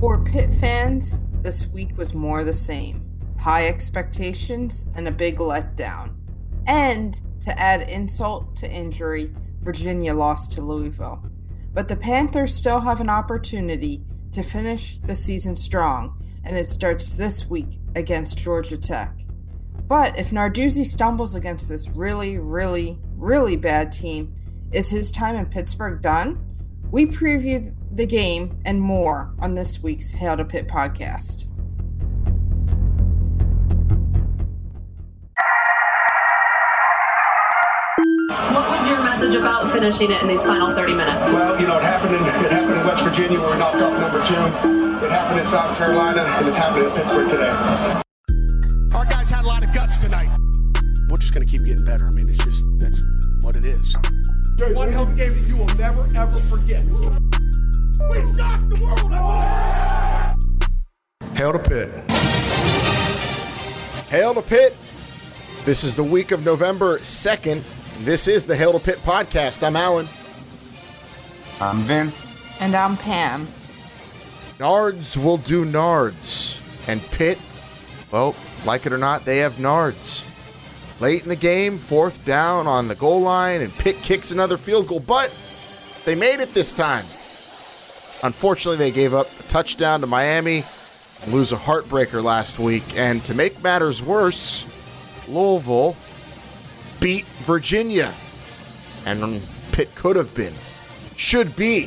For Pitt fans, this week was more the same high expectations and a big letdown. And to add insult to injury, Virginia lost to Louisville. But the Panthers still have an opportunity to finish the season strong, and it starts this week against Georgia Tech. But if Narduzzi stumbles against this really, really, really bad team, is his time in Pittsburgh done? We preview the game and more on this week's Hail to Pitt podcast. What was your message about finishing it in these final 30 minutes? Well, you know, it happened in it happened in West Virginia where we knocked off number two. It happened in South Carolina, and it's happening in Pittsburgh today. Our guys had a lot of guts tonight. We're just going to keep getting better. I mean, it's just that's what it is. One hell of a game that you will never ever forget. We shocked the world. Hail to Pitt. Hail to Pitt. This is the week of November 2nd. This is the Hail to Pitt podcast. I'm Alan. I'm Vince. And I'm Pam. Nards will do Nards. And Pitt, well, like it or not, they have Nards. Late in the game, fourth down on the goal line, and Pitt kicks another field goal, but they made it this time. Unfortunately, they gave up a touchdown to Miami lose a heartbreaker last week. And to make matters worse, Louisville beat Virginia. And Pitt could have been, should be,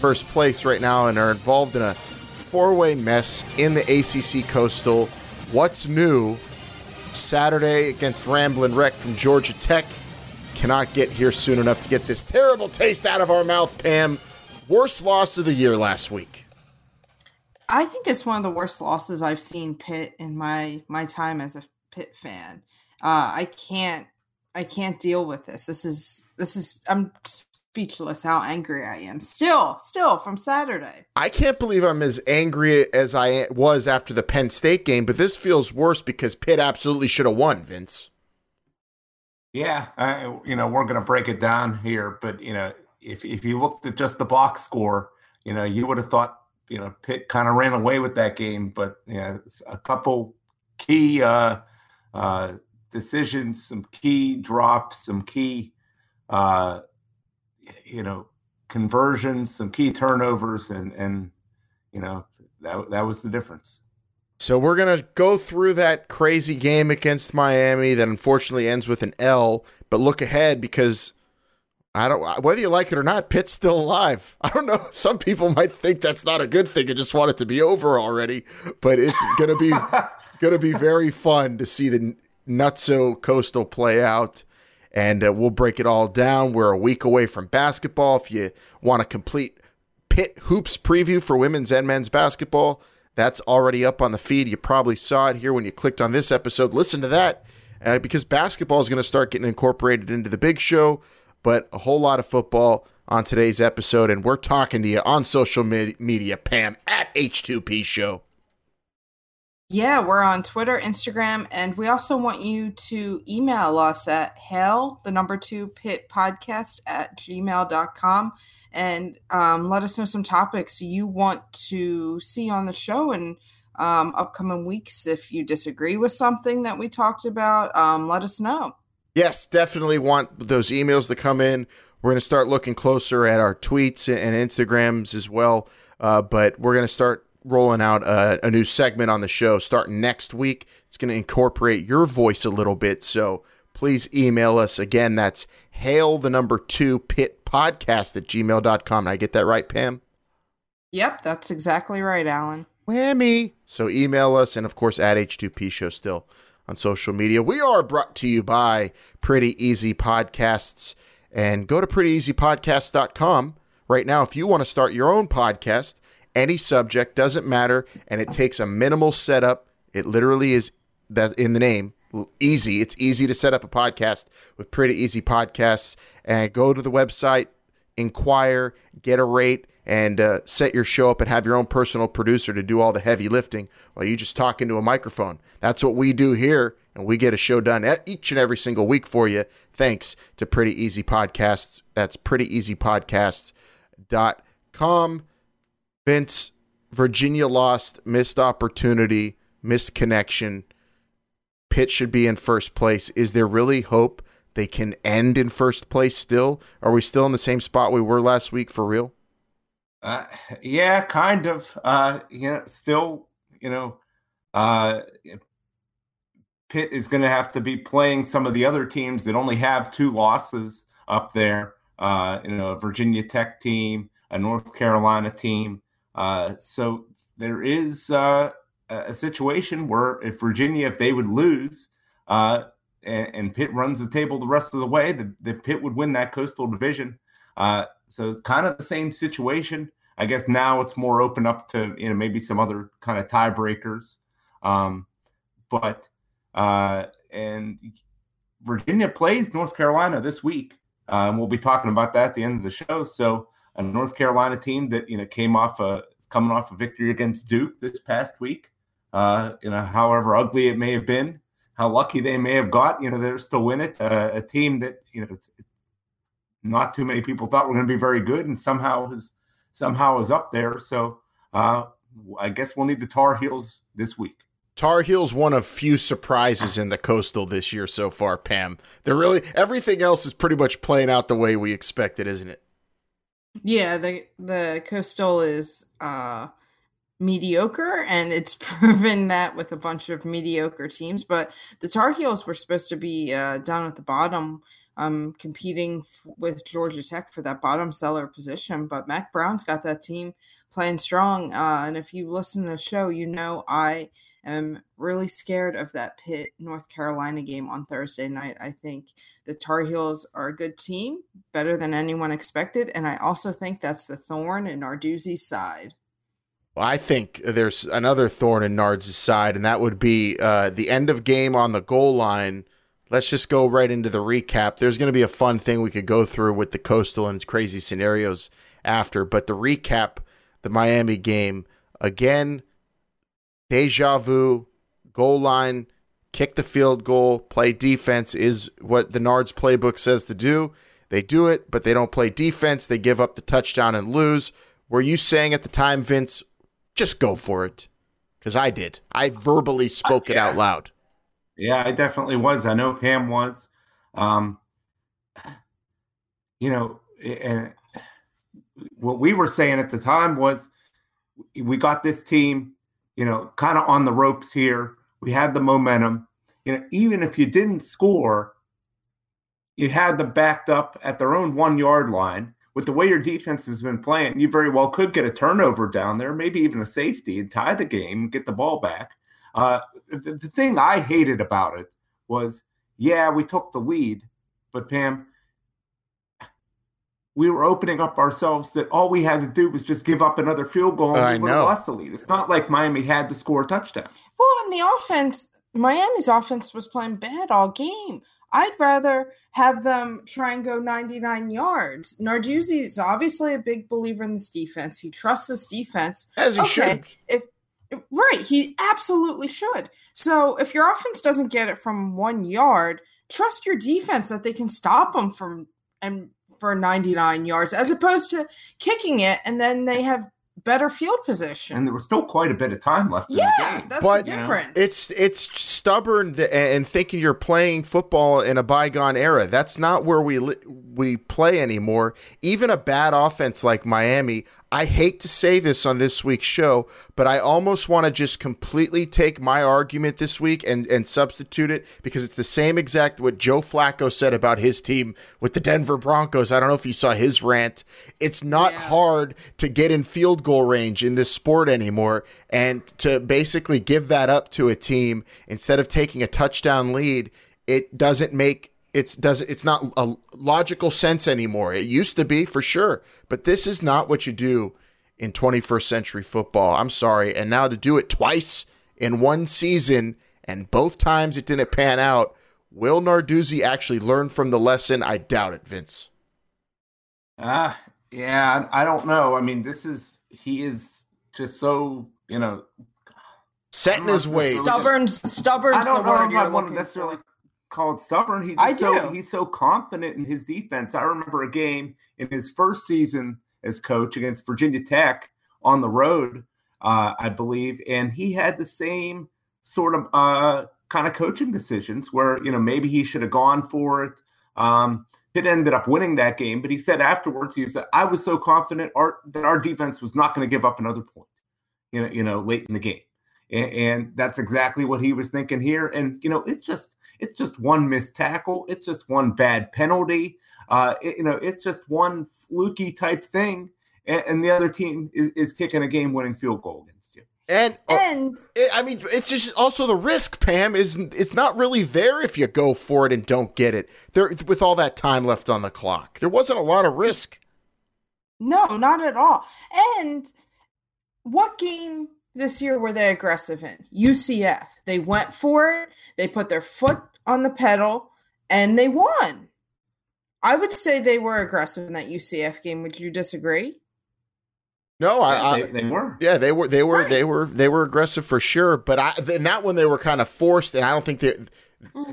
first place right now and are involved in a four way mess in the ACC Coastal. What's new? Saturday against Ramblin' Wreck from Georgia Tech. Cannot get here soon enough to get this terrible taste out of our mouth, Pam. Worst loss of the year last week. I think it's one of the worst losses I've seen Pitt in my my time as a Pitt fan. Uh, I can't I can't deal with this. This is this is I'm speechless how angry I am. Still, still from Saturday. I can't believe I'm as angry as I was after the Penn State game, but this feels worse because Pitt absolutely should have won, Vince. Yeah, I, you know, we're going to break it down here, but you know, if if you looked at just the box score, you know, you would have thought, you know, Pitt kind of ran away with that game, but you know, a couple key uh, uh, decisions, some key drops, some key, uh, you know, conversions, some key turnovers, and and you know that that was the difference. So we're gonna go through that crazy game against Miami that unfortunately ends with an L, but look ahead because I don't whether you like it or not, Pitt's still alive. I don't know. Some people might think that's not a good thing and just want it to be over already, but it's gonna be gonna be very fun to see the Nutso Coastal play out. And uh, we'll break it all down. We're a week away from basketball. If you want a complete Pitt hoops preview for women's and men's basketball, that's already up on the feed. You probably saw it here when you clicked on this episode. Listen to that uh, because basketball is going to start getting incorporated into the big show, but a whole lot of football on today's episode. And we're talking to you on social media, Pam, at H2P Show. Yeah, we're on Twitter, Instagram, and we also want you to email us at hail, the number two pit podcast at gmail.com and um, let us know some topics you want to see on the show in um, upcoming weeks. If you disagree with something that we talked about, um, let us know. Yes, definitely want those emails to come in. We're going to start looking closer at our tweets and Instagrams as well. Uh, but we're going to start rolling out a, a, new segment on the show starting next week. It's going to incorporate your voice a little bit. So please email us. Again, that's hail the number two pit podcast at gmail.com. Did I get that right, Pam? Yep, that's exactly right, Alan. Whammy. So email us and, of course, at H2P Show still on social media. We are brought to you by Pretty Easy Podcasts. And go to prettyeasypodcast.com right now if you want to start your own podcast any subject, doesn't matter, and it takes a minimal setup. It literally is that in the name, easy. It's easy to set up a podcast with pretty easy podcasts. And go to the website, inquire, get a rate, and uh, set your show up and have your own personal producer to do all the heavy lifting while you just talk into a microphone. That's what we do here, and we get a show done each and every single week for you. Thanks to Pretty Easy Podcasts. That's prettyeasypodcasts.com. Vince, Virginia lost, missed opportunity, missed connection. Pitt should be in first place. Is there really hope they can end in first place still? Are we still in the same spot we were last week for real? Uh, yeah, kind of. Uh, you know, still, you know, uh, Pitt is going to have to be playing some of the other teams that only have two losses up there. Uh, you know, a Virginia Tech team, a North Carolina team. Uh, so there is uh, a situation where if Virginia, if they would lose, uh, and, and, Pitt runs the table the rest of the way, the, the Pitt would win that coastal division. Uh, so it's kind of the same situation. I guess now it's more open up to you know maybe some other kind of tiebreakers, um, but uh, and Virginia plays North Carolina this week. Um, we'll be talking about that at the end of the show. So a North Carolina team that you know came off a coming off a victory against Duke this past week. Uh, you know, however ugly it may have been, how lucky they may have got, you know, they're still win it. Uh, a team that you know, it's, not too many people thought were going to be very good, and somehow is somehow is up there. So uh, I guess we'll need the Tar Heels this week. Tar Heels one of few surprises in the Coastal this year so far, Pam. They're really everything else is pretty much playing out the way we expected, isn't it? Yeah, the the Coastal is uh mediocre and it's proven that with a bunch of mediocre teams, but the Tar Heels were supposed to be uh down at the bottom um competing f- with Georgia Tech for that bottom cellar position, but Mack Brown's got that team playing strong uh and if you listen to the show, you know I am really scared of that Pitt North Carolina game on Thursday night. I think the Tar Heels are a good team, better than anyone expected, and I also think that's the thorn in Narduzzi's side. Well, I think there's another thorn in Nard's side, and that would be uh, the end of game on the goal line. Let's just go right into the recap. There's going to be a fun thing we could go through with the coastal and crazy scenarios after, but the recap, the Miami game again deja vu, goal line, kick the field goal, play defense is what the Nards playbook says to do. They do it, but they don't play defense. They give up the touchdown and lose. Were you saying at the time, Vince, just go for it? Because I did. I verbally spoke uh, yeah. it out loud. Yeah, I definitely was. I know Pam was. Um, you know, and what we were saying at the time was we got this team you know, kind of on the ropes here. We had the momentum. You know, even if you didn't score, you had them backed up at their own one yard line. With the way your defense has been playing, you very well could get a turnover down there, maybe even a safety, and tie the game, get the ball back. Uh, the, the thing I hated about it was, yeah, we took the lead, but Pam, we were opening up ourselves that all we had to do was just give up another field goal and I we would have lost the lead. It's not like Miami had to score a touchdown. Well, in the offense, Miami's offense was playing bad all game. I'd rather have them try and go 99 yards. Narduzzi is obviously a big believer in this defense. He trusts this defense. As he okay, should. If right, he absolutely should. So if your offense doesn't get it from one yard, trust your defense that they can stop them from and for 99 yards as opposed to kicking it and then they have better field position. And there was still quite a bit of time left yeah, in the game. That's but the difference. It's it's stubborn and thinking you're playing football in a bygone era. That's not where we we play anymore. Even a bad offense like Miami, I hate to say this on this week's show, but I almost want to just completely take my argument this week and, and substitute it because it's the same exact what Joe Flacco said about his team with the Denver Broncos. I don't know if you saw his rant. It's not yeah. hard to get in field goal range in this sport anymore. And to basically give that up to a team instead of taking a touchdown lead, it doesn't make it's does it's not a logical sense anymore. It used to be for sure, but this is not what you do in 21st century football. I'm sorry, and now to do it twice in one season and both times it didn't pan out. Will Narduzzi actually learn from the lesson? I doubt it, Vince. Ah, uh, yeah, I don't know. I mean, this is he is just so you know set in his ways. Stubborn, stubborn. I don't know if I want to necessarily called stubborn. He's I so do. he's so confident in his defense. I remember a game in his first season as coach against Virginia Tech on the road. uh, I believe, and he had the same sort of uh, kind of coaching decisions where you know maybe he should have gone for it. Um, Pitt ended up winning that game, but he said afterwards, he said, "I was so confident our, that our defense was not going to give up another point, you know, you know, late in the game." And, and that's exactly what he was thinking here. And you know, it's just it's just one missed tackle, it's just one bad penalty, uh, it, you know, it's just one fluky type thing, and, and the other team is, is kicking a game-winning field goal against you. And, uh, And it, I mean, it's just also the risk, Pam, is it's not really there if you go for it and don't get it. There, with all that time left on the clock, there wasn't a lot of risk. no, not at all. And what game this year were they aggressive in? UCF. They went for it. They put their foot on the pedal and they won. I would say they were aggressive in that UCF game. Would you disagree? No, I, I they, they were. yeah, they were, they were, Right. they were, they were aggressive for sure. But I, in that one, they were kind of forced, and I don't think that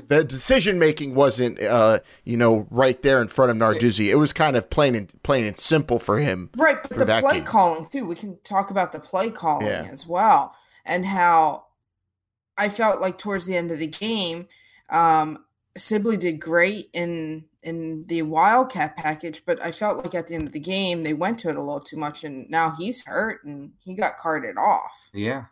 the decision making wasn't, uh, you know, right there in front of Narduzzi. It was kind of plain and plain and simple for him. Right, but the play game. calling too. We can talk about the play calling Yeah. as well, and how I felt like towards the end of the game, um, Sibley did great in in the Wildcat package, but I felt like at the end of the game they went to it a little too much, and now he's hurt and he got carted off. Yeah,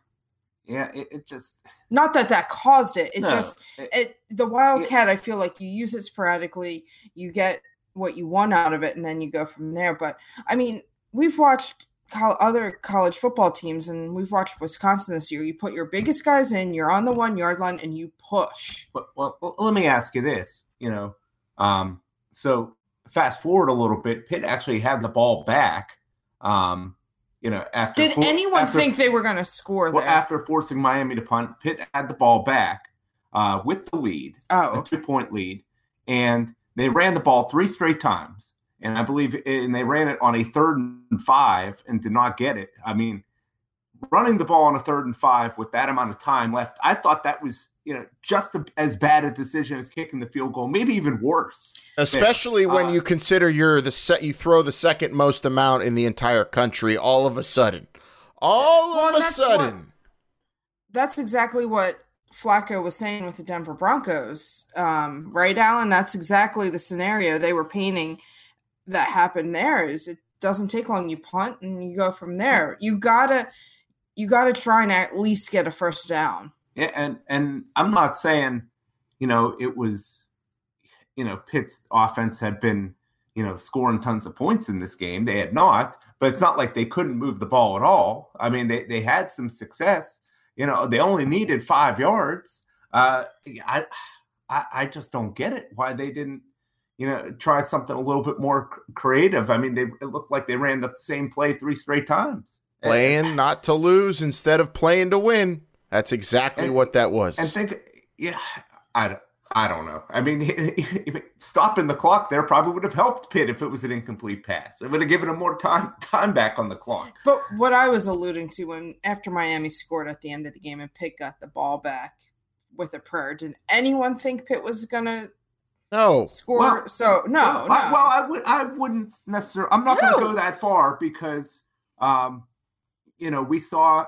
yeah. It, it just Not that that caused it; it No, just it- it the Wildcat. I feel like you use it sporadically, you get what you want out of it, and then you go from there. But I mean, we've watched other college football teams, and we've watched Wisconsin this year. You put your biggest guys in, you're on the one yard line, and you push. Well, well, let me ask you this. You know, um, so fast forward a little bit. Pitt actually had the ball back. Um, you know, after Did for- anyone after- think they were going to score well, there? after forcing Miami to punt, Pitt had the ball back uh, with the lead, oh, a two-point lead, and they ran the ball three straight times. And I believe, and they ran it on a third and five and did not get it. I mean, running the ball on a third and five with that amount of time left, I thought that was, you know, just a, as bad a decision as kicking the field goal, maybe even worse. Especially when Uh, you consider you're the set, you throw the second most amount in the entire country. All of a sudden, all Well, of a that's what- sudden, that's exactly what Flacco was saying with the Denver Broncos, um, right, Alan? That's exactly the scenario they were painting that happened there. Is it doesn't take long? You punt and you go from there. You gotta, you gotta try and at least get a first down. Yeah, and and I'm not saying, you know, it was, you know, Pitt's offense had been, you know, scoring tons of points in this game. They had not, but it's not like they couldn't move the ball at all. I mean, they they had some success. You know, they only needed five yards. Uh, I, I I just don't get it why they didn't, you know, try something a little bit more creative. I mean, they it looked like they ran the same play three straight times. playing not to lose instead of playing to win. That's exactly And- what that was. And think, yeah, I, don't- I don't know. I mean, stopping the clock there probably would have helped Pitt if it was an incomplete pass. It would have given him more time time back on the clock. But what I was alluding to when after Miami scored at the end of the game and Pitt got the ball back with a prayer, did anyone think Pitt was gonna no, score? Well- so no, well, no. I, well, I would, I wouldn't necessarily. I'm not going to go that far because, um, you know, we saw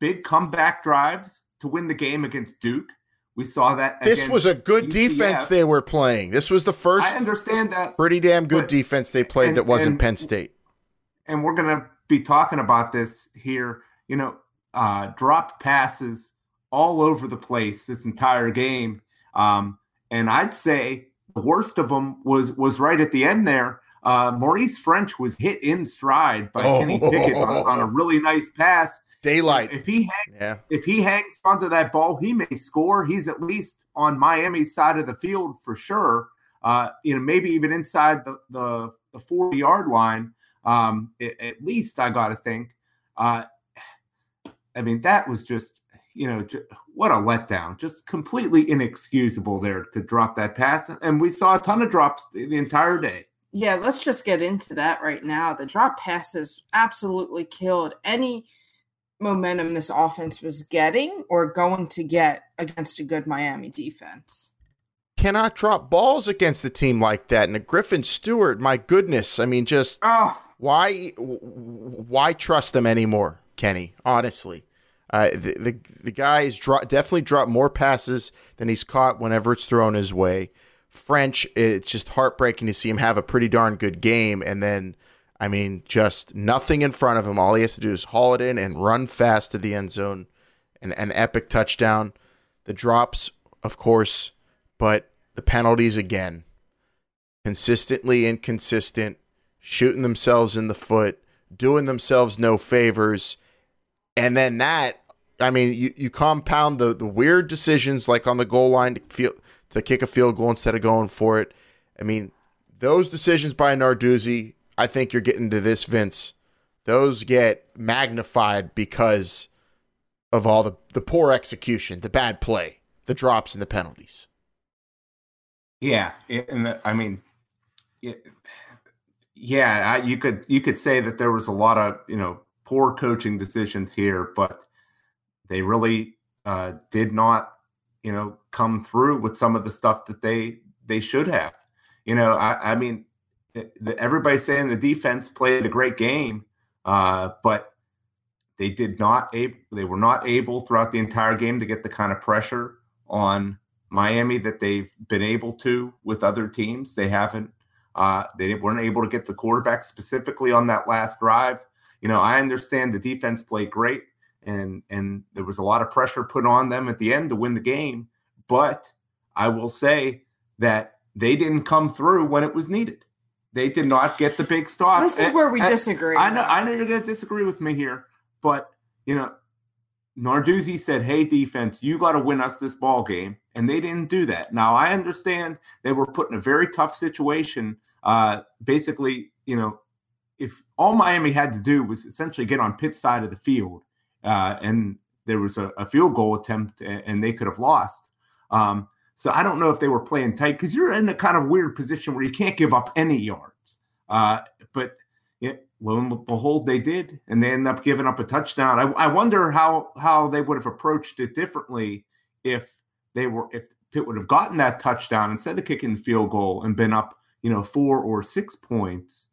big comeback drives to win the game against Duke. We saw that. this was a good UCF. defense they were playing. This was the first I understand that pretty damn good but- defense they played and- that wasn't and- Penn State. and we're going to be talking about this here, you know, uh, dropped passes all over the place this entire game. Um, and I'd say the worst of them was was right at the end there. Uh, Maurice Ffrench was hit in stride by Oh. Kenny Pickett on, on a really nice pass. Daylight. If he hang, Yeah. if he hangs onto that ball, he may score. He's at least on Miami's side of the field for sure. Uh, you know, maybe even inside the the, the forty yard line. Um, at, least I got to think. Uh, I mean, that was just you know ju- what a letdown. Just completely inexcusable there to drop that pass, and we saw a ton of drops the the entire day. Yeah, let's just get into that right now. The drop passes absolutely killed any momentum this offense was getting or going to get against a good Miami defense. Cannot drop balls against a team like that. And a Griffin Stewart, my goodness. I mean, just Oh, why why trust them anymore? Kenny. Honestly, uh, the, the the guy has dro- definitely dropped more passes than he's caught whenever it's thrown his way. Ffrench, it's just heartbreaking to see him have a pretty darn good game, and then I mean, just nothing in front of him. All he has to do is haul it in and run fast to the end zone. An, an epic touchdown. The drops, of course, but the penalties again. Consistently inconsistent, shooting themselves in the foot, doing themselves no favors. And then that, I mean, you, you compound the, the weird decisions like on the goal line to, feel, to kick a field goal instead of going for it. I mean, those decisions by Narduzzi I think you're getting to this, Vince. Those get magnified because of all the, the poor execution, the bad play, the drops, and the penalties. Yeah, and I mean, yeah, I, you could you could say that there was a lot of you know poor coaching decisions here, but they really uh, did not you know come through with some of the stuff that they they should have. You know, I, I mean, everybody's saying the defense played a great game, uh, but they did not able they were not able throughout the entire game to get the kind of pressure on Miami that they've been able to with other teams. They haven't uh, they weren't able to get the quarterback specifically on that last drive. You know, I understand the defense played great and and there was a lot of pressure put on them at the end to win the game, but I will say that they didn't come through when it was needed. They did not get the big stop. This is and, where we disagree. I know, I know you're going to disagree with me here, but you know, Narduzzi said, "Hey, defense, you got to win us this ball game," and they didn't do that. Now I understand they were put in a very tough situation. Uh, basically, you know, if all Miami had to do was essentially get on Pitt's side of the field, uh, and there was a, a, field goal attempt, and, and they could have lost. Um, so I don't know if they were playing tight because you're in a kind of weird position where you can't give up any yards. Uh, but lo and behold, they did, and they end up giving up a touchdown. I, I wonder how how they would have approached it differently if they were if Pitt would have gotten that touchdown instead of kicking the field goal and been up, you know, four or six points,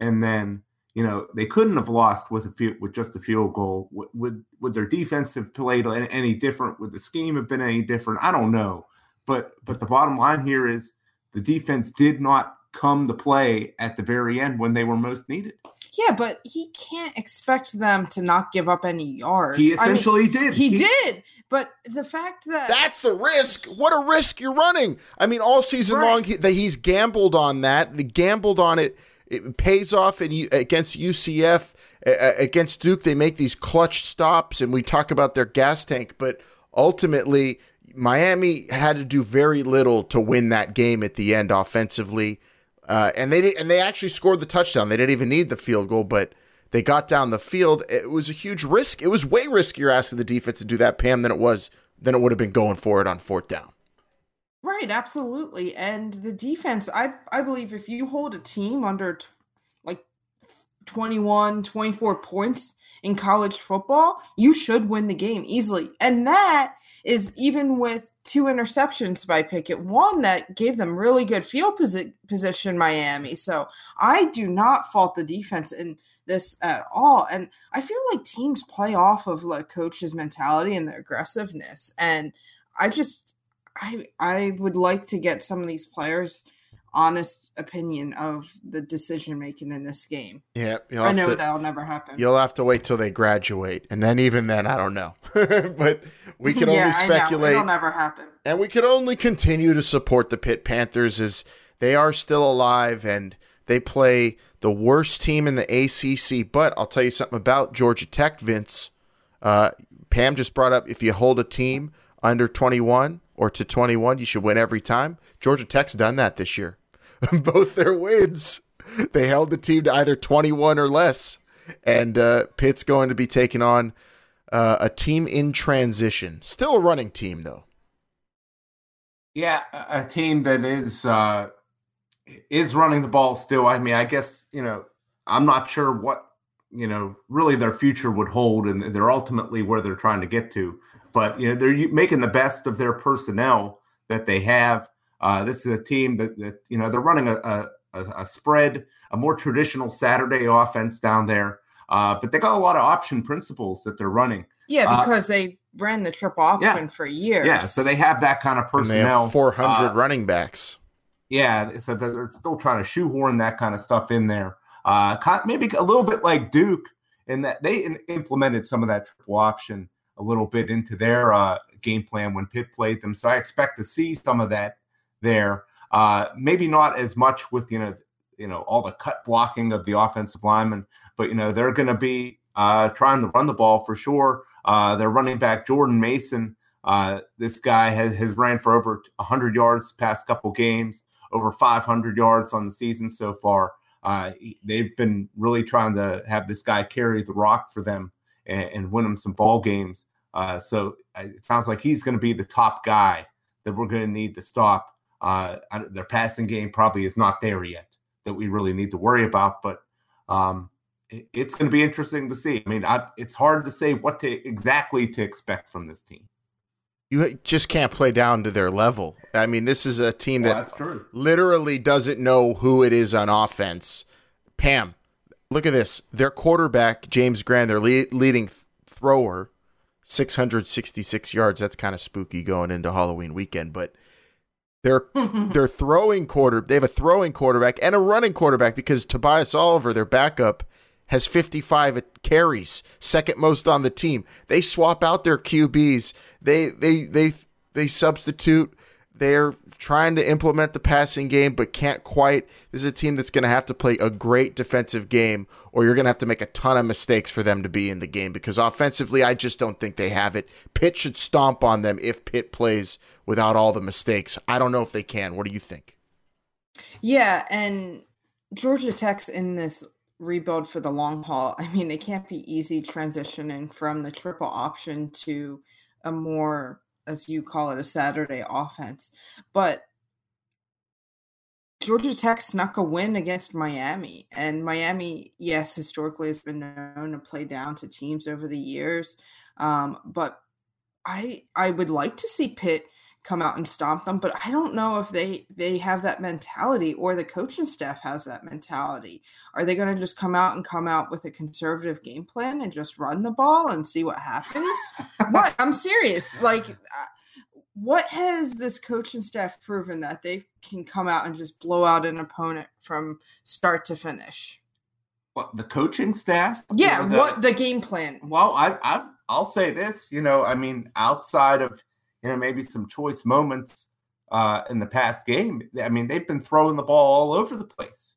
and then you know they couldn't have lost with a field, with just a field goal. Would, would would their defense have played any different? Would the scheme have been any different? I don't know. But but the bottom line here is the defense did not come to play at the very end when they were most needed. Yeah, but he can't expect them to not give up any yards. He essentially I mean, did. He, he, did. But the fact that that's the risk. What a risk you're running. I mean, all season right. long he, that he's gambled on that. The gambled on it. It pays off and against UCF, against Duke, they make these clutch stops, and we talk about their gas tank. But ultimately, Miami had to do very little to win that game at the end offensively, uh, and they did, and they actually scored the touchdown. They didn't even need the field goal, but they got down the field. It was a huge risk. It was way riskier asking the defense to do that, Pam, than it was than it would have been going for it on fourth down. Right, absolutely. And the defense, I I believe if you hold a team under t- like 21, 24 points in college football, you should win the game easily. And that is even with two interceptions by Pickett, one that gave them really good field posi- position, Miami. So I do not fault the defense in this at all. And I feel like teams play off of like coach's mentality and their aggressiveness. And I just I I would like to get some of these players honest opinion of the decision making in this game. Yeah, I know to, that'll never happen. You'll have to wait till they graduate, and then even then, I don't know. but we can yeah, only speculate. It'll never happen. And we can only continue to support the Pitt Panthers as they are still alive and they play the worst team in the ACC. But I'll tell you something about Georgia Tech, Vince. Uh, Pam just brought up if you hold a team under 21 or to 21, you should win every time. Georgia Tech's done that this year. both their wins. They held the team to either 21 or less. And uh, Pitt's going to be taking on uh, a team in transition. Still a running team, though. Yeah, a team that is uh, is running the ball still. I mean, I guess you know, I'm not sure what you know really their future would hold, and they're ultimately where they're trying to get to. But you know, they're making the best of their personnel that they have. Uh, this is a team that, that you know they're running a, a, a, spread, a more traditional Saturday offense down there. Uh, but they got a lot of option principles that they're running. Yeah, Uh, because they ran the triple option for years. Yeah, so they have that kind of And they personnel. 400 Uh, running backs. yeah, so they're they're still trying to shoehorn that kind of stuff in there. Uh, maybe a little bit like Duke in that they implemented some of that triple option a little bit into their uh, game plan when Pitt played them. So I expect to see some of that there. Uh, maybe not as much with you know you know all the cut blocking of the offensive linemen, but you know they're going to be uh, trying to run the ball for sure. Uh, their running back Jordan Mason, uh, this guy has, has ran for over 100 yards past couple games, over 500 yards on the season so far. Uh, he- they've been really trying to have this guy carry the rock for them and, and win them some ball games. Uh, so it sounds like he's going to be the top guy that we're going to need to stop. Uh, their passing game probably is not there yet that we really need to worry about, but um, it- it's going to be interesting to see. I mean, I, it's hard to say what to exactly to expect from this team. You just can't play down to their level. I mean, this is a team Well, that literally doesn't know who it is on offense. Pam, look at this. Their quarterback, James Graham, their lead, leading th- thrower, 666 yards. That's kind of spooky going into Halloween weekend, but their their throwing quarter, they have a throwing quarterback and a running quarterback because Tobias Oliver, their backup, has 55 carries, second most on the team. They swap out their QBs. They they they they substitute. They're trying to implement the passing game, but can't quite. This is a team that's going to have to play a great defensive game, or you're going to have to make a ton of mistakes for them to be in the game. Because offensively, I just don't think they have it. Pitt should stomp on them if Pitt plays without all the mistakes. I don't know if they can. What do you think? Yeah, and Georgia Tech's in this rebuild for the long haul. I mean, it can't be easy transitioning from the triple option to a more, as you call it, a Saturday offense. But Georgia Tech snuck a win against Miami. And Miami, yes, historically has been known to play down to teams over the years. Um, but I I would like to see Pitt come out and stomp them, but I don't know if they they have that mentality or the coaching staff has that mentality. Are they going to just come out and come out with a conservative game plan and just run the ball and see what happens? what? I'm serious. Like uh, what has this coaching staff proven that they can come out and just blow out an opponent from start to finish? What the coaching staff? Yeah, the- what the game plan? Well, I, I've I'll say this. You know, I mean, outside of you know maybe some choice moments uh, in the past game, I mean, they've been throwing the ball all over the place,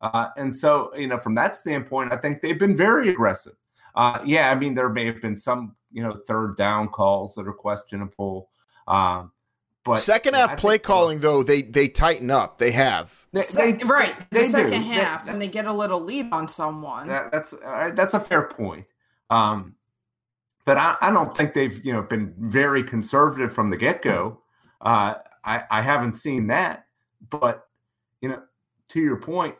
uh, and so you know, from that standpoint, I think they've been very aggressive. Uh, yeah, I mean, there may have been some you know third down calls that are questionable, um, but Second half think- play calling though, they they tighten up. They have. They, Sec- they- right, they the second do. half, They- and they get a little lead on someone. That, that's uh, that's a fair point. Um, but I, I don't think they've you know been very conservative from the get go. Uh, I I haven't seen that. But you know, to your point,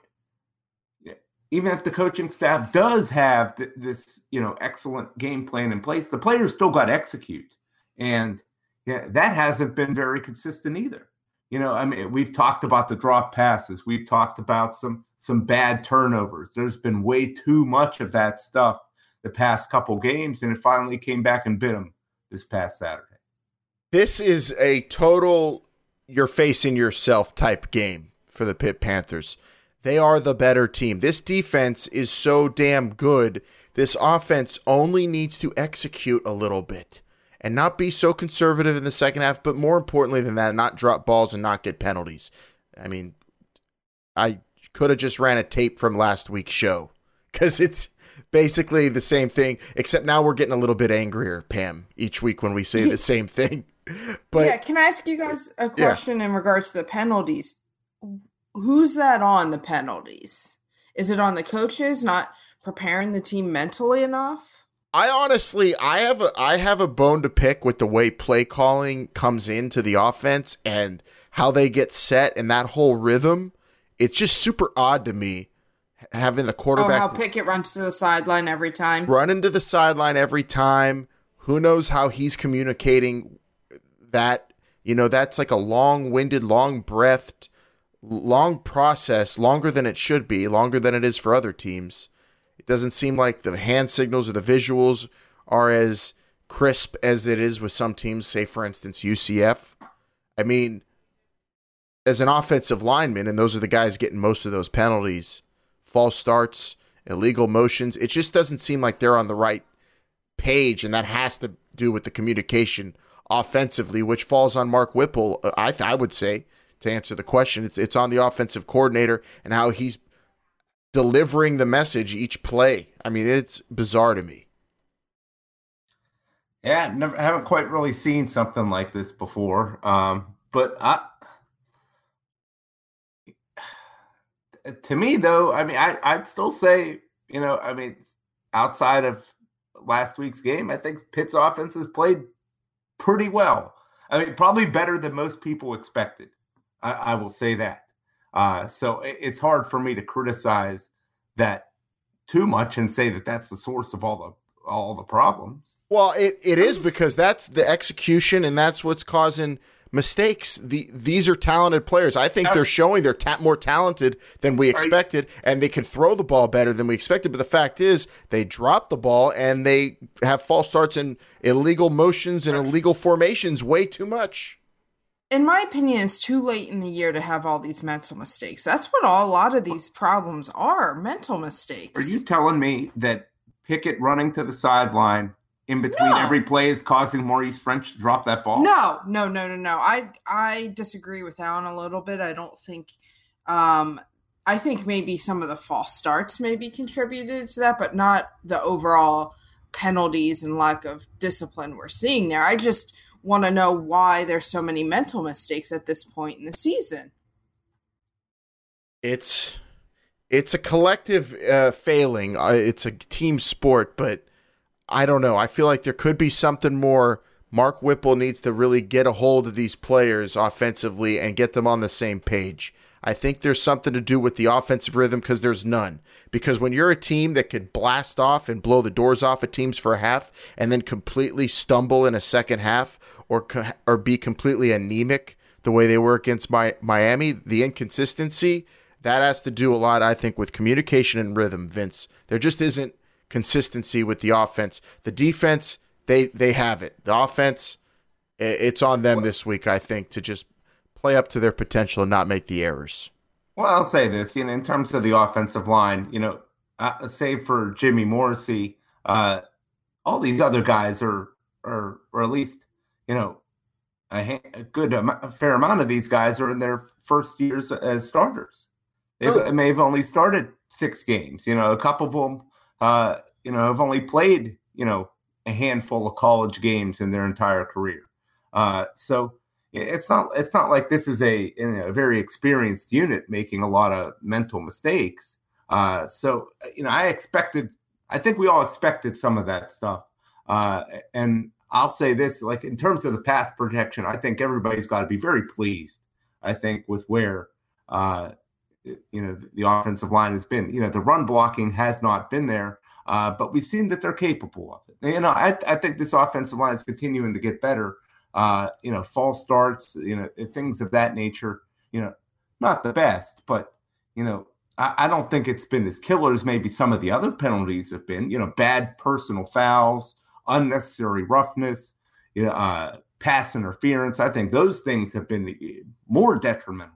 even if the coaching staff does have th- this you know excellent game plan in place, the players still got to execute, and yeah, that hasn't been very consistent either. You know, I mean, we've talked about the drop passes. We've talked about some some bad turnovers. There's been way too much of that stuff the past couple games, and it finally came back and bit them this past Saturday. This is a total you're facing yourself type game for the Pitt Panthers. They are the better team. This defense is so damn good. This offense only needs to execute a little bit and not be so conservative in the second half, but more importantly than that, not drop balls and not get penalties. I mean, I could have just ran a tape from last week's show because it's basically the same thing, except now we're getting a little bit angrier, Pam, each week when we say the same thing. But yeah, can I ask you guys a question in regards to the penalties? Who's that on the penalties? Is it on the coaches not preparing the team mentally enough? I honestly, I have a, I have a bone to pick with the way play calling comes into the offense and how they get set and that whole rhythm. It's just super odd to me having the quarterback. Oh, how Pickett runs to the sideline every time. run into the sideline every time. Who knows how he's communicating that? You know, that's like a long-winded, long-breathed, long process, longer than it should be, longer than it is for other teams. It doesn't seem like the hand signals or the visuals are as crisp as it is with some teams, say, for instance, UCF. I mean, as an offensive lineman, and those are the guys getting most of those penalties, false starts, illegal motions, it just doesn't seem like they're on the right page, and that has to do with the communication offensively, which falls on Mark Whipple. Uh, I th- I would say to answer the question, it's it's on the offensive coordinator and how he's delivering the message each play. I mean, it's bizarre to me. Yeah, never haven't quite really seen something like this before. Um, but I, to me though, I mean, I I'd still say, you know, I mean, outside of last week's game, I think Pitt's offense has played pretty well. I mean, probably better than most people expected. I, I will say that. Uh, so it, it's hard for me to criticize that too much and say that that's the source of all the all the problems. Well, it, it is because that's the execution and that's what's causing mistakes. The these are talented players. I think they're showing they're ta- more talented than we expected, and they can throw the ball better than we expected. But the fact is, they drop the ball and they have false starts and illegal motions and illegal formations way too much. In my opinion, it's too late in the year to have all these mental mistakes. That's what all, a lot of these problems are mental mistakes. Are you telling me that Pickett running to the sideline in between no. every play is causing Maurice Ffrench to drop that ball? No, no, no, no, no. I I disagree with Alan a little bit. I don't think um I think maybe some of the false starts maybe contributed to that, but not the overall penalties and lack of discipline we're seeing there. I just want to know why there's so many mental mistakes at this point in the season. It's it's a collective uh, failing. Uh, it's a team sport, but I don't know. I feel like there could be something more. Mark Whipple needs to really get a hold of these players offensively and get them on the same page. I think there's something to do with the offensive rhythm because there's none. Because when you're a team that could blast off and blow the doors off of teams for a half and then completely stumble in a second half or or be completely anemic the way they were against my, Miami, the inconsistency that has to do a lot, I think, with communication and rhythm. Vince, there just isn't consistency with the offense. The defense, they they have it. The offense, it's on them this week, I think, to just play up to their potential and not make the errors. Well, I'll say this, you know, in terms of the offensive line, you know, uh, save for Jimmy Morrissey, uh, all these other guys are, are, or at least, you know, a, a good, a fair amount of these guys are in their first years as starters. They oh. may have only started six games. You know, a couple of them, uh, you know, have only played, you know, a handful of college games in their entire career. Uh, so it's not it's not like this is a, a very experienced unit making a lot of mental mistakes. Uh, so you know, I expected. I think we all expected some of that stuff. Uh, and I'll say this: like in terms of the pass protection, I think everybody's got to be very pleased. I think with where uh, you know the offensive line has been. You know, the run blocking has not been there. Uh, but we've seen that they're capable of it. You know, I, I think this offensive line is continuing to get better uh, you know, false starts, you know, things of that nature. You know, not the best, but you know, I, I, don't think it's been as killer as maybe some of the other penalties have been. You know, bad personal fouls, unnecessary roughness, you know, uh, pass interference. I think those things have been more detrimental.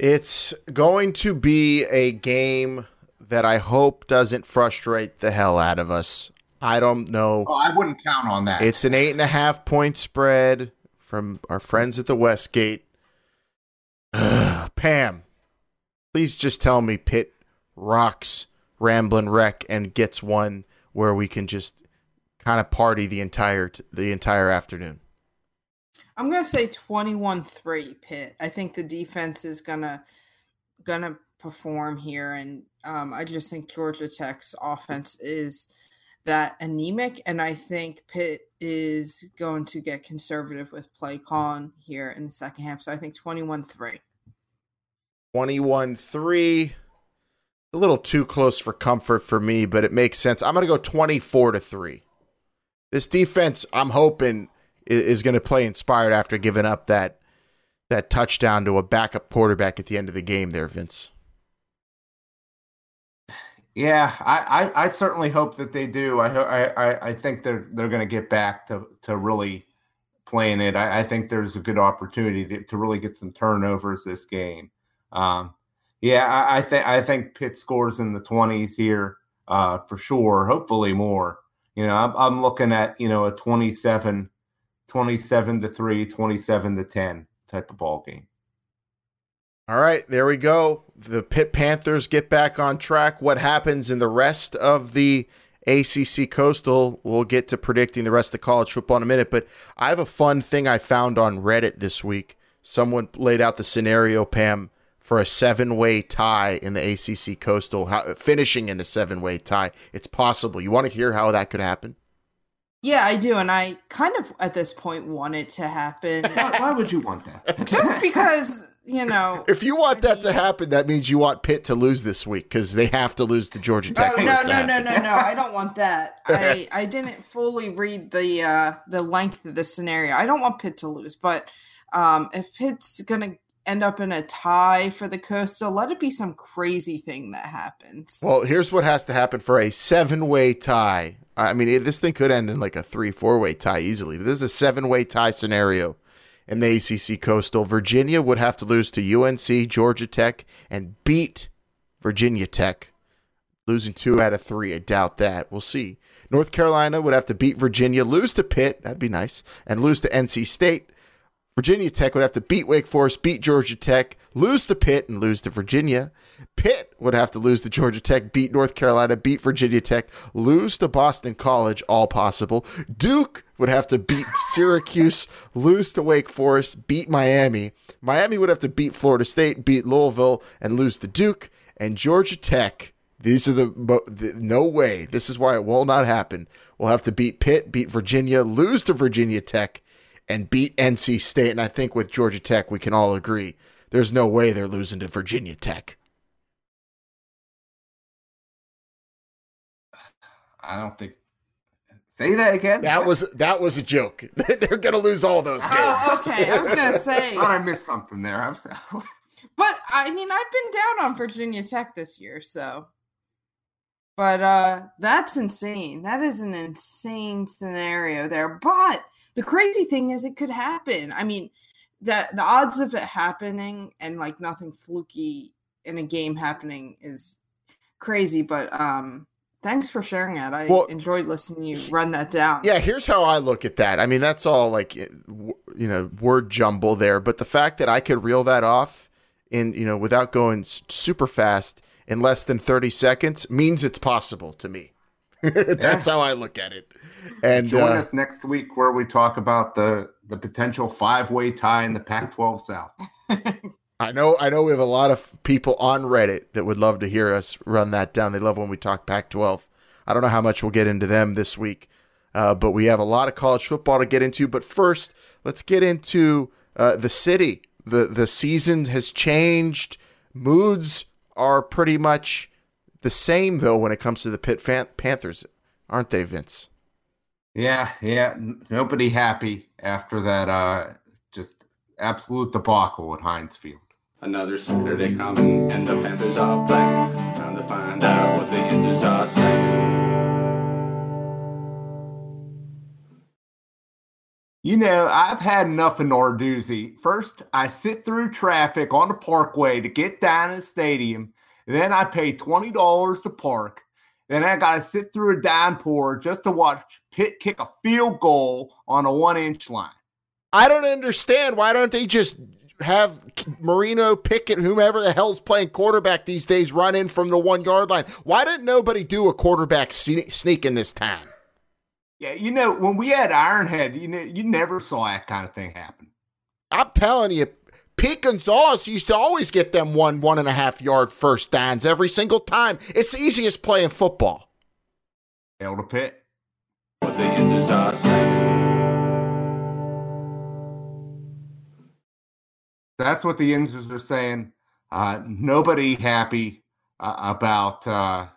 It's going to be a game that I hope doesn't frustrate the hell out of us. I don't know. Oh, I wouldn't count on that. It's an eight and a half point spread from our friends at the Westgate. Pam, please just tell me Pitt rocks Ramblin' Wreck and gets one where we can just kind of party the entire the entire afternoon. I'm gonna say 21-3 Pitt. I think the defense is gonna gonna perform here, and um, I just think Georgia Tech's offense is that anemic, and I think Pitt is going to get conservative with play calling here in the second half. So I think 21 3. 21 3. A little too close for comfort for me, but it makes sense. I'm going to go 24 to 3. This defense, I'm hoping, is going to play inspired after giving up that that touchdown to a backup quarterback at the end of the game there, Vince. Yeah, I, I, I certainly hope that they do. I I, I think they're they're going to get back to to really playing it. I, I think there's a good opportunity to, to, really get some turnovers this game. Um, yeah, I, I think I think Pitt scores in the 20s here uh, for sure. Hopefully more. You know, I'm, I'm looking at you know a 27, 27 to three, 27 to 10 type of ball game. All right, there we go. The Pitt Panthers get back on track. What happens in the rest of the ACC Coastal? We'll get to predicting the rest of college football in a minute, but I have a fun thing I found on Reddit this week. Someone laid out the scenario, Pam, for a seven way tie in the ACC Coastal, how, finishing in a seven way tie. It's possible. You want to hear how that could happen? Yeah, I do, and I kind of at this point want it to happen. why, why would you want that? Just because you know, if you want I that mean, to happen, that means you want Pitt to lose this week because they have to lose to Georgia Tech. Oh, no, no, no, no, no! I don't want that. I I didn't fully read the uh the length of the scenario. I don't want Pitt to lose, but um, if Pitt's gonna end up in a tie for the Coastal, let it be some crazy thing that happens. Well, here's what has to happen for a seven way tie. I mean, this thing could end in like a three, four way tie easily. This is a seven way tie scenario in the ACC Coastal. Virginia would have to lose to UNC, Georgia Tech, and beat Virginia Tech. Losing two out of three. I doubt that. We'll see. North Carolina would have to beat Virginia, lose to Pitt. That'd be nice. And lose to NC State. Virginia Tech would have to beat Wake Forest, beat Georgia Tech, lose to Pitt, and lose to Virginia. Pitt would have to lose to Georgia Tech, beat North Carolina, beat Virginia Tech, lose to Boston College, all possible. Duke would have to beat Syracuse, lose to Wake Forest, beat Miami. Miami would have to beat Florida State, beat Louisville, and lose to Duke. And Georgia Tech, these are the, the no way. This is why it will not happen. We'll have to beat Pitt, beat Virginia, lose to Virginia Tech, and beat NC State. And I think with Georgia Tech, we can all agree there's no way they're losing to Virginia Tech. I don't think. Say that again. That was that was a joke. They're gonna lose all those oh, games. Oh, okay, I was gonna say. I thought I missed something there. I'm sorry. but I mean, I've been down on Virginia Tech this year, so. But uh that's insane. That is an insane scenario there. But the crazy thing is it could happen. I mean, the the odds of it happening and like nothing fluky in a game happening is crazy, but um thanks for sharing that. I well, enjoyed listening you run that down. Yeah, here's how I look at that. I mean, that's all like you know, word jumble there, but the fact that I could reel that off in, you know, without going super fast in less than 30 seconds means it's possible to me. that's yeah. how I look at it. And join uh, us next week where we talk about the the potential five way tie in the Pac-12 South. I know I know we have a lot of people on Reddit that would love to hear us run that down. They love when we talk Pac-12. I don't know how much we'll get into them this week, uh, but we have a lot of college football to get into. But first, let's get into uh, the city. the The season has changed. Moods are pretty much the same though when it comes to the Pitt Panthers, aren't they, Vince? Yeah, yeah. Nobody happy after that uh just absolute debacle at Heinz Field. Another Saturday coming and the Panthers are playing. Time to find out what the Panthers are saying. You know, I've had enough of Narduzzi. First, I sit through traffic on the parkway to get down to the stadium. Then I pay $20 to park. Then I got to sit through a downpour just to watch Pitt kick a field goal on a one inch line. I don't understand. Why don't they just have Marino, Pickett, whomever the hell's playing quarterback these days, run in from the one yard line? Why didn't nobody do a quarterback sneak in this town? Yeah, you know, when we had Ironhead, you know, you never saw that kind of thing happen. I'm telling you, Pete Gonzalez used to always get them one, one and a half yard first downs every single time. It's the easiest play in football. Hail to Pitt. What the answers are saying. That's what the Yinzers are saying. Uh, nobody happy uh, about uh,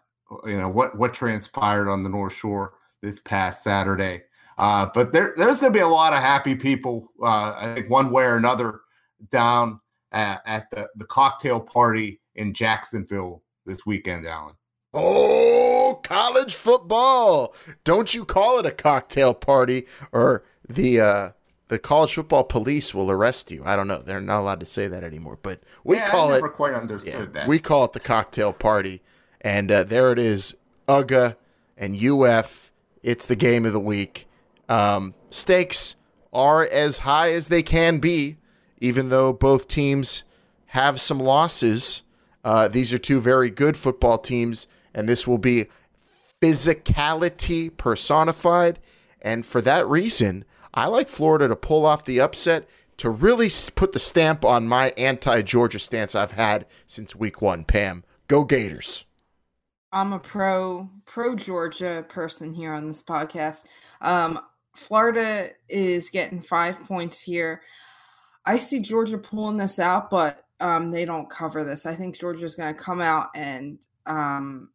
you know what what transpired on the North Shore this past Saturday. Uh, but there, there's going to be a lot of happy people. Uh, I think one way or another down at, at the, the cocktail party in Jacksonville this weekend, Alan. Oh, college football. Don't you call it a cocktail party or the uh the college football police will arrest you. I don't know. They're not allowed to say that anymore, but we Yeah, call it quite understood yeah, that. we call it the cocktail party. And uh, there it is, UGA and UF. It's the game of the week. Um, stakes are as high as they can be, even though both teams have some losses. Uh, these are two very good football teams, and this will be physicality personified. And for that reason, I like Florida to pull off the upset to really put the stamp on my anti Georgia stance I've had since week one. Pam, go Gators. I'm a pro pro Georgia person here on this podcast. Um, Florida is getting five points here. I see Georgia pulling this out, but um, they don't cover this. I think Georgia's going to come out and um,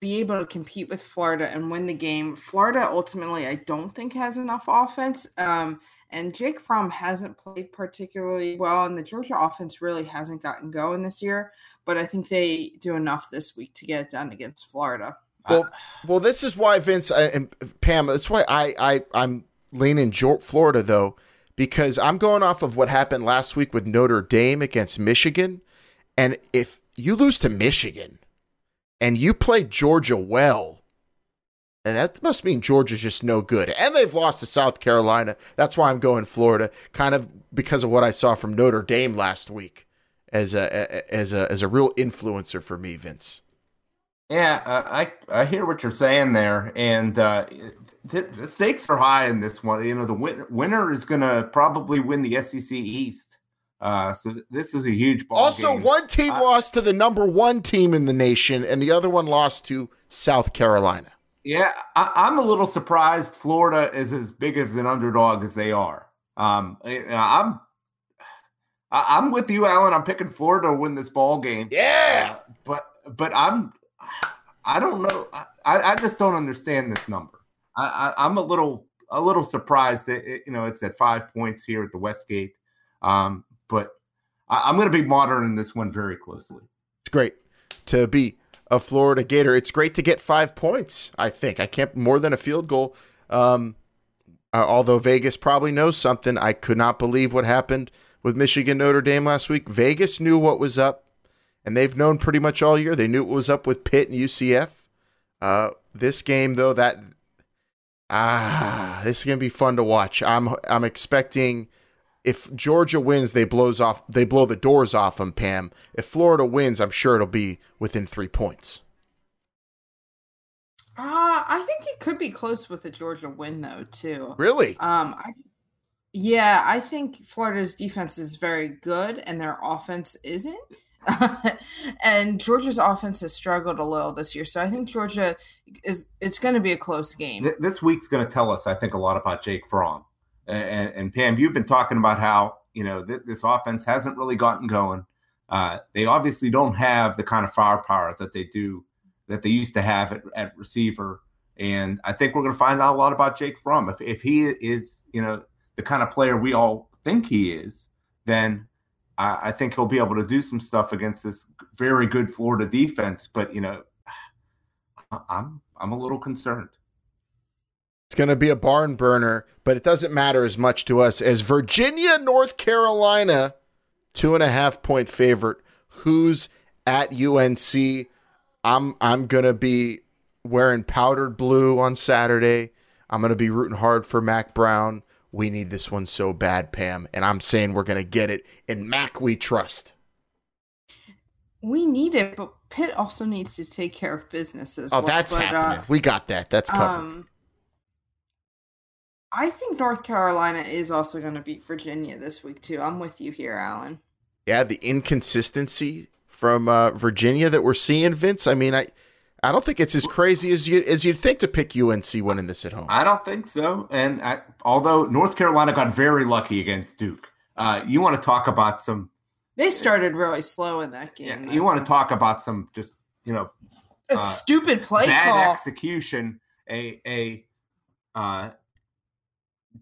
be able to compete with Florida and win the game. Florida ultimately, I don't think has enough offense. Um, and Jake Fromm hasn't played particularly well, and the Georgia offense really hasn't gotten going this year. But I think they do enough this week to get it done against Florida. Well, well, this is why Vince uh, and Pam. That's why I, I I'm leaning Florida though, because I'm going off of what happened last week with Notre Dame against Michigan, and if you lose to Michigan, and you play Georgia well, and that must mean Georgia's just no good, and they've lost to South Carolina. That's why I'm going Florida, kind of because of what I saw from Notre Dame last week as a as a as a real influencer for me, Vince. Yeah, uh, I I hear what you're saying there, and uh, the, the stakes are high in this one. You know, the win- winner is going to probably win the SEC East. Uh, so th- this is a huge ball. Also, game. one team Uh, lost to the number one team in the nation, and the other one lost to South Carolina. Yeah, I, I'm a little surprised Florida is as big as an underdog as they are. Um, I- I'm I'm with you, Alan. I'm picking Florida to win this ball game. Yeah. Uh, but but I'm I don't know. I, I just don't understand this number. I, I I'm a little a little surprised that it, you know it's at five points here at the Westgate. Um, but I, I'm going to be monitoring this one very closely. It's great to be a Florida Gator. It's great to get five points. I think I can't more than a field goal. Um, uh, although Vegas probably knows something, I could not believe what happened with Michigan Notre Dame last week. Vegas knew what was up, and they've known pretty much all year. They knew what was up with Pitt and UCF. Uh, this game though, that ah, this is gonna be fun to watch. I'm I'm expecting if Georgia wins, they blows off they blow the doors off them, Pam. If Florida wins, I'm sure it'll be within three points. Uh, I think it could be close with a Georgia win though too. Really? Um, I, yeah, I think Florida's defense is very good and their offense isn't. and Georgia's offense has struggled a little this year, so I think Georgia is it's going to be a close game. This week's going to tell us, I think, a lot about Jake Fromm. And, and, Pam, you've been talking about how you know th- this offense hasn't really gotten going. Uh, they obviously don't have the kind of firepower that they do that they used to have at, at receiver. And I think we're going to find out a lot about Jake Fromm. If if he is, you know, the kind of player we all think he is, then I, I think he'll be able to do some stuff against this very good Florida defense. But you know, I'm I'm a little concerned. It's going to be a barn burner, but it doesn't matter as much to us as Virginia, North Carolina, two and a half point favorite. Who's at UNC? I'm I'm gonna be wearing powdered blue on Saturday. I'm gonna be rooting hard for Mack Brown. We need this one so bad, Pam, and I'm saying we're gonna get it. In Mack, we trust. We need it, but Pitt also needs to take care of businesses. Oh, well. that's But, uh, happening. we got that. That's covered. Um, I think North Carolina is also going to beat Virginia this week too. I'm with you here, Alan. yeah, the inconsistency from uh, Virginia that we're seeing, Vince. I mean, I I don't think it's as crazy as you as you'd think to pick UNC winning this at home. I don't think so. And I, although North Carolina got very lucky against Duke, uh, you want to talk about some. They started really slow in that game. Yeah, you want to talk about some just you know a uh, stupid play bad call. execution, a a uh,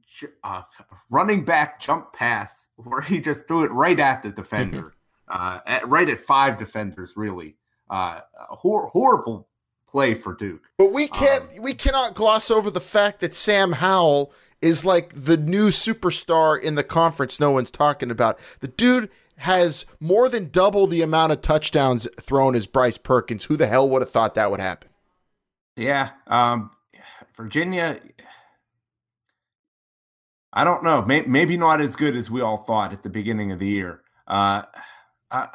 j- uh, running back jump pass where he just threw it right at the defender, uh, at, right at five defenders really. Uh, hor- horrible play for Duke. But we can't we cannot gloss over the fact that Sam Howell is like the new superstar in the conference no one's talking about. The dude has more than double the amount of touchdowns thrown as Bryce Perkins. Who the hell would have thought that would happen? Yeah, um, Virginia. I don't know. May, maybe not as good as we all thought at the beginning of the year. Uh, I,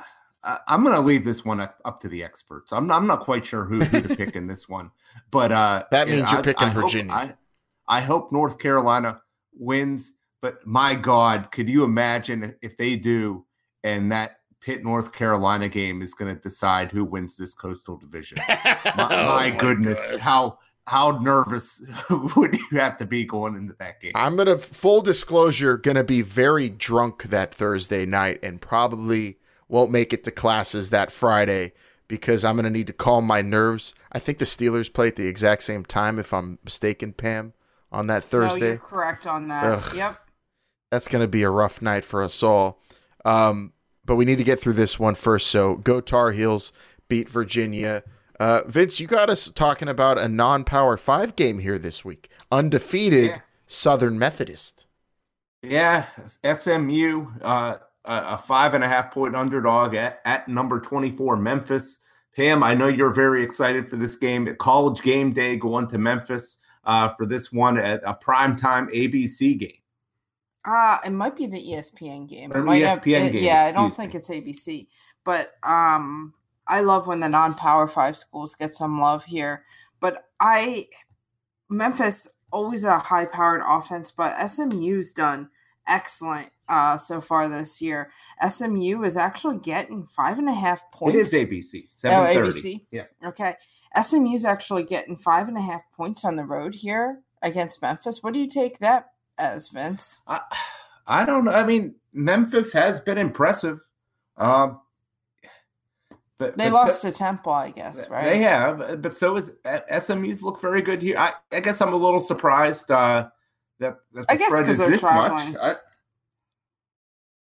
I, I'm going to leave this one up, up to the experts. I'm, I'm not quite sure who, who to pick in this one, but uh, That means you're picking I hope- Virginia. I, I hope North Carolina wins, but my God, could you imagine if they do and that Pitt North Carolina game is going to decide who wins this coastal division? my, Oh my goodness, how how nervous would you have to be going into that game? I'm gonna full disclosure gonna be very drunk that Thursday night and probably won't make it to classes that Friday because I'm gonna need to calm my nerves. I think the Steelers play at the exact same time, if I'm mistaken, Pam, on that No, Thursday. you're correct on that. Ugh. Yep. That's going to be a rough night for us all. Um, but we need to get through this one first. So go Tar Heels, beat Virginia. Uh, Vince, you got us talking about a non power five game here this week. Undefeated Yeah. Southern Methodist. Yeah, SMU, uh, a five and a half point underdog at, at number 24, Memphis. Pam, I know you're very excited for this game. College game day, going to Memphis uh, for this one at a primetime ABC game. Uh, it might be the ESPN game. It Or ESPN it- game, Yeah, I don't think me. it's ABC. But um, I love when the non-power five schools get some love here. But I, Memphis always a high-powered offense, but SMU's done excellent uh so far this year. SMU is actually getting five and a half points. It is ABC, Oh, ABC. Yeah. Okay. SMU's actually getting five and a half points on the road here against Memphis. What do you take that as, Vince? I, I don't know. I mean, Memphis has been impressive. Um, but They but lost so- to Temple, I guess, right? They have, but so is uh, SMU's look very good here. I, I guess I'm a little surprised uh, that, that the I guess spread 'cause is they're this traveling. much. I,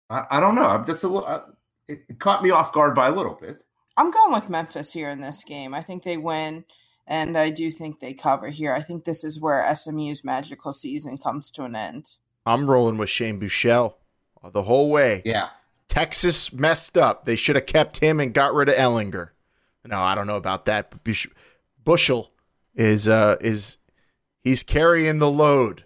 I, I don't know. I'm just a little. Uh, it, it caught me off guard by a little bit. I'm going with Memphis here in this game. I think they win, and I do think they cover here. I think this is where SMU's magical season comes to an end. I'm rolling with Shane Buechele the whole way. Yeah. Texas messed up. They should have kept him and got rid of Ehlinger. No, I don't know about that. But Bush- Buechele is uh is he's carrying the load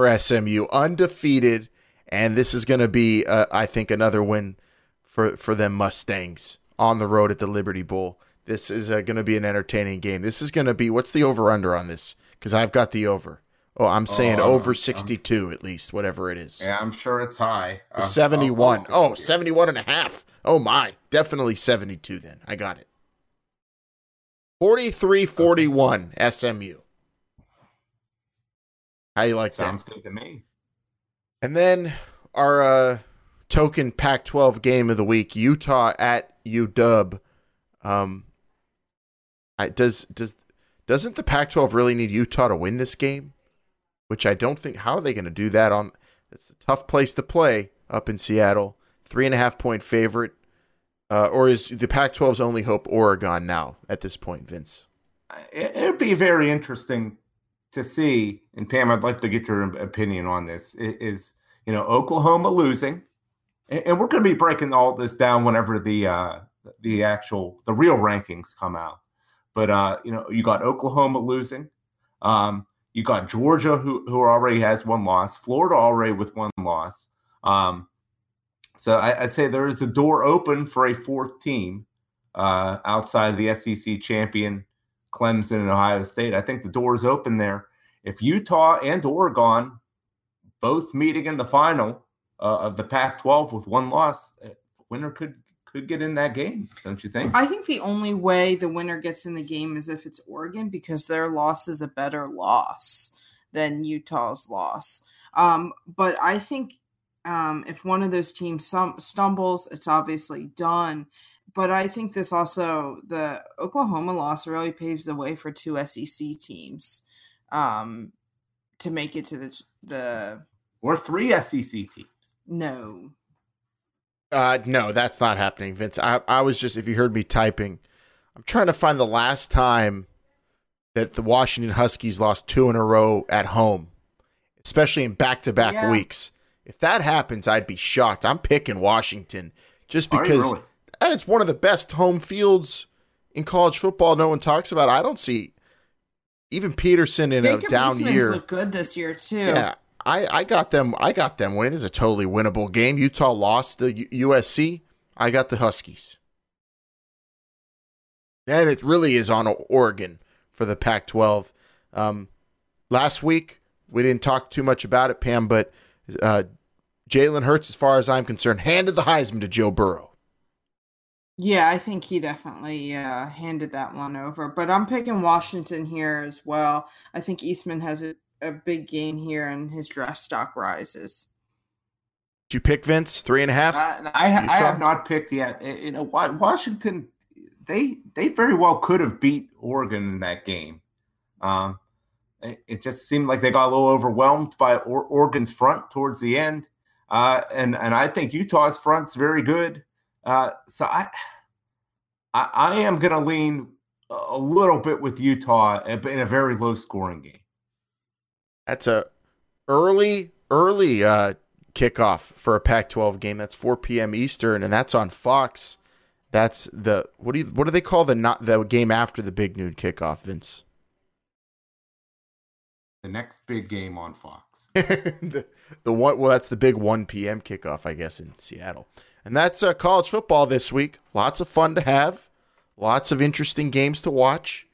for SMU, undefeated, and this is going to be, uh, I think, another win for for them Mustangs on the road at the Liberty Bowl. This is uh, going to be an entertaining game. This is going to be what's the over under on this? Because I've got the over. Oh, I'm saying Oh, over I'm- 62 at least, whatever it is. Yeah, I'm sure it's high. Uh, 71. I'll- I'll Oh, 71 and a half. Oh my. Definitely 72 then. I got it. 43-41 SMU. How you like Sounds that? Sounds good to me. And then our uh, token Pac-12 game of the week, Utah at UW. Um, I, does does doesn't the Pac-12 really need Utah to win this game? Which I don't think. How are they going to do that? On it's a tough place to play up in Seattle. Three and a half point favorite, uh, or is the Pac-12's only hope Oregon now at this point, Vince? It, it'd be very interesting to see. And Pam, I'd like to get your opinion on this. Is you know Oklahoma losing, and, we're going to be breaking all this down whenever the uh, the actual the real rankings come out. But uh, you know, you got Oklahoma losing. Um, you got Georgia, who who already has one loss. Florida already with one loss. Um, so I, I'd say there is a door open for a fourth team uh, outside of the SEC champion Clemson and Ohio State. I think the door is open there. If Utah and Oregon both meeting in the final uh, of the Pac-12 with one loss, uh, winner could could get in that game, don't you think? I think the only way the winner gets in the game is if it's Oregon because their loss is a better loss than Utah's loss. Um, but I think um, if one of those teams stumbles, it's obviously done. But I think this also the Oklahoma loss really paves the way for two SEC teams um, to make it to the the or three SEC teams. no. Uh, no, that's not happening, Vince. I, I was just, if you heard me typing, I'm trying to find the last time that the Washington Huskies lost two in a row at home, especially in back to back weeks. If that happens, I'd be shocked. I'm picking Washington just Are you because really? That is one of the best home fields in college football. No one talks about. I don't see even Petersen in Jacob a down year. look good this year too. Yeah, I, I got them. I got them winning. This is a totally winnable game. Utah lost to USC. I got the Huskies. And it really is on Oregon for the Pac-12. Um, last week we didn't talk too much about it, Pam, but uh, Jalen Hurts, as far as I'm concerned, handed the Heisman to Joe Burrow. Yeah, I think he definitely uh, handed that one over. But I'm picking Washington here as well. I think Eason has a, a big game here and his draft stock rises. Did you pick Vince three and a half? Uh, I, I have not picked yet. You know, Wa- Washington, they they very well could have beat Oregon in that game. Um, it, it just seemed like they got a little overwhelmed by or- Oregon's front towards the end, uh, and and I think Utah's front's very good. Uh, so I, I I am going to lean a- little bit with Utah in a very low scoring game. That's a early, early uh, kickoff for a Pac-12 game. That's 4 p.m. Eastern, and that's on Fox. That's the what do you what do they call the not the game after the big noon kickoff, Vince? The next big game on Fox. the, the one well, that's the big 1 p.m. kickoff, I guess, in Seattle. And that's uh, college football this week. Lots of fun to have, lots of interesting games to watch.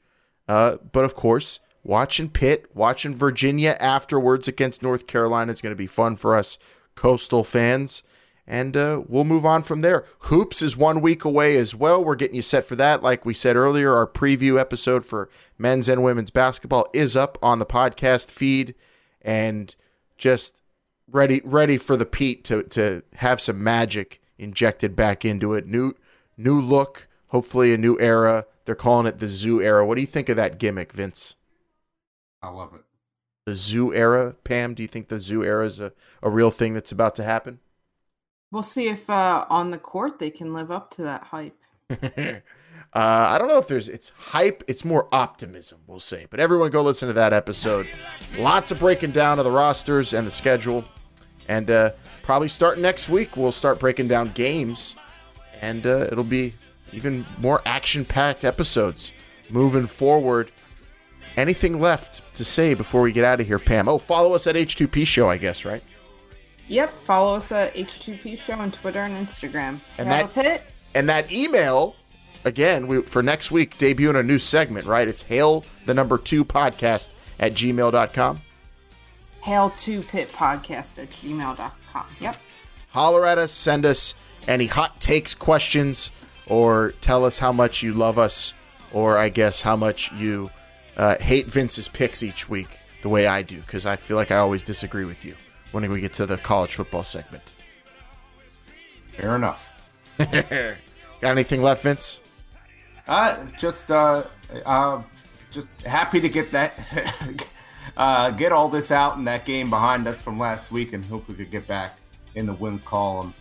Uh, but of course, watching Pitt, watching Virginia afterwards against North Carolina is going to be fun for us coastal fans. And uh, we'll move on from there. Hoops is one week away as well. We're getting you set for that. Like we said earlier, our preview episode for men's and women's basketball is up on the podcast feed. And just ready ready for the Pete to to have some magic injected back into it. New new look, hopefully a new era. They're calling it the Zoo era. What do you think of that gimmick, Vince? I love it. The Zoo era, Pam. Do you think the Zoo era is a, a real thing that's about to happen? We'll see if uh, on the court they can live up to that hype. uh, I don't know if there's it's hype. It's more optimism, we'll say. But everyone, go listen to that episode. Lots of breaking down of the rosters and the schedule, and uh, probably start next week we'll start breaking down games, and uh, it'll be even more action-packed episodes moving forward. Anything left to say before we get out of here, Pam? Oh, follow us at H2P Show, I guess, right? Yep, follow us at H2P Show on Twitter and Instagram. And that- pit. And that email, again, we, for next week, debuting a new segment, right? It's hail the number two podcast at gmail.com. Hail to Pit Podcast at gmail.com. Yep. Holler at us, send us any hot takes, questions, or tell us how much you love us, or I guess how much you uh, hate Vince's picks each week, the way I do, because I feel like I always disagree with you when we get to the college football segment. Fair enough. Got anything left, Vince? Uh, just uh, uh, just happy to get that, uh, get all this out and that game behind us from last week, and hope we could get back in the win column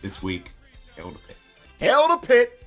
this week. Hail to Pitt. Hail to Pitt.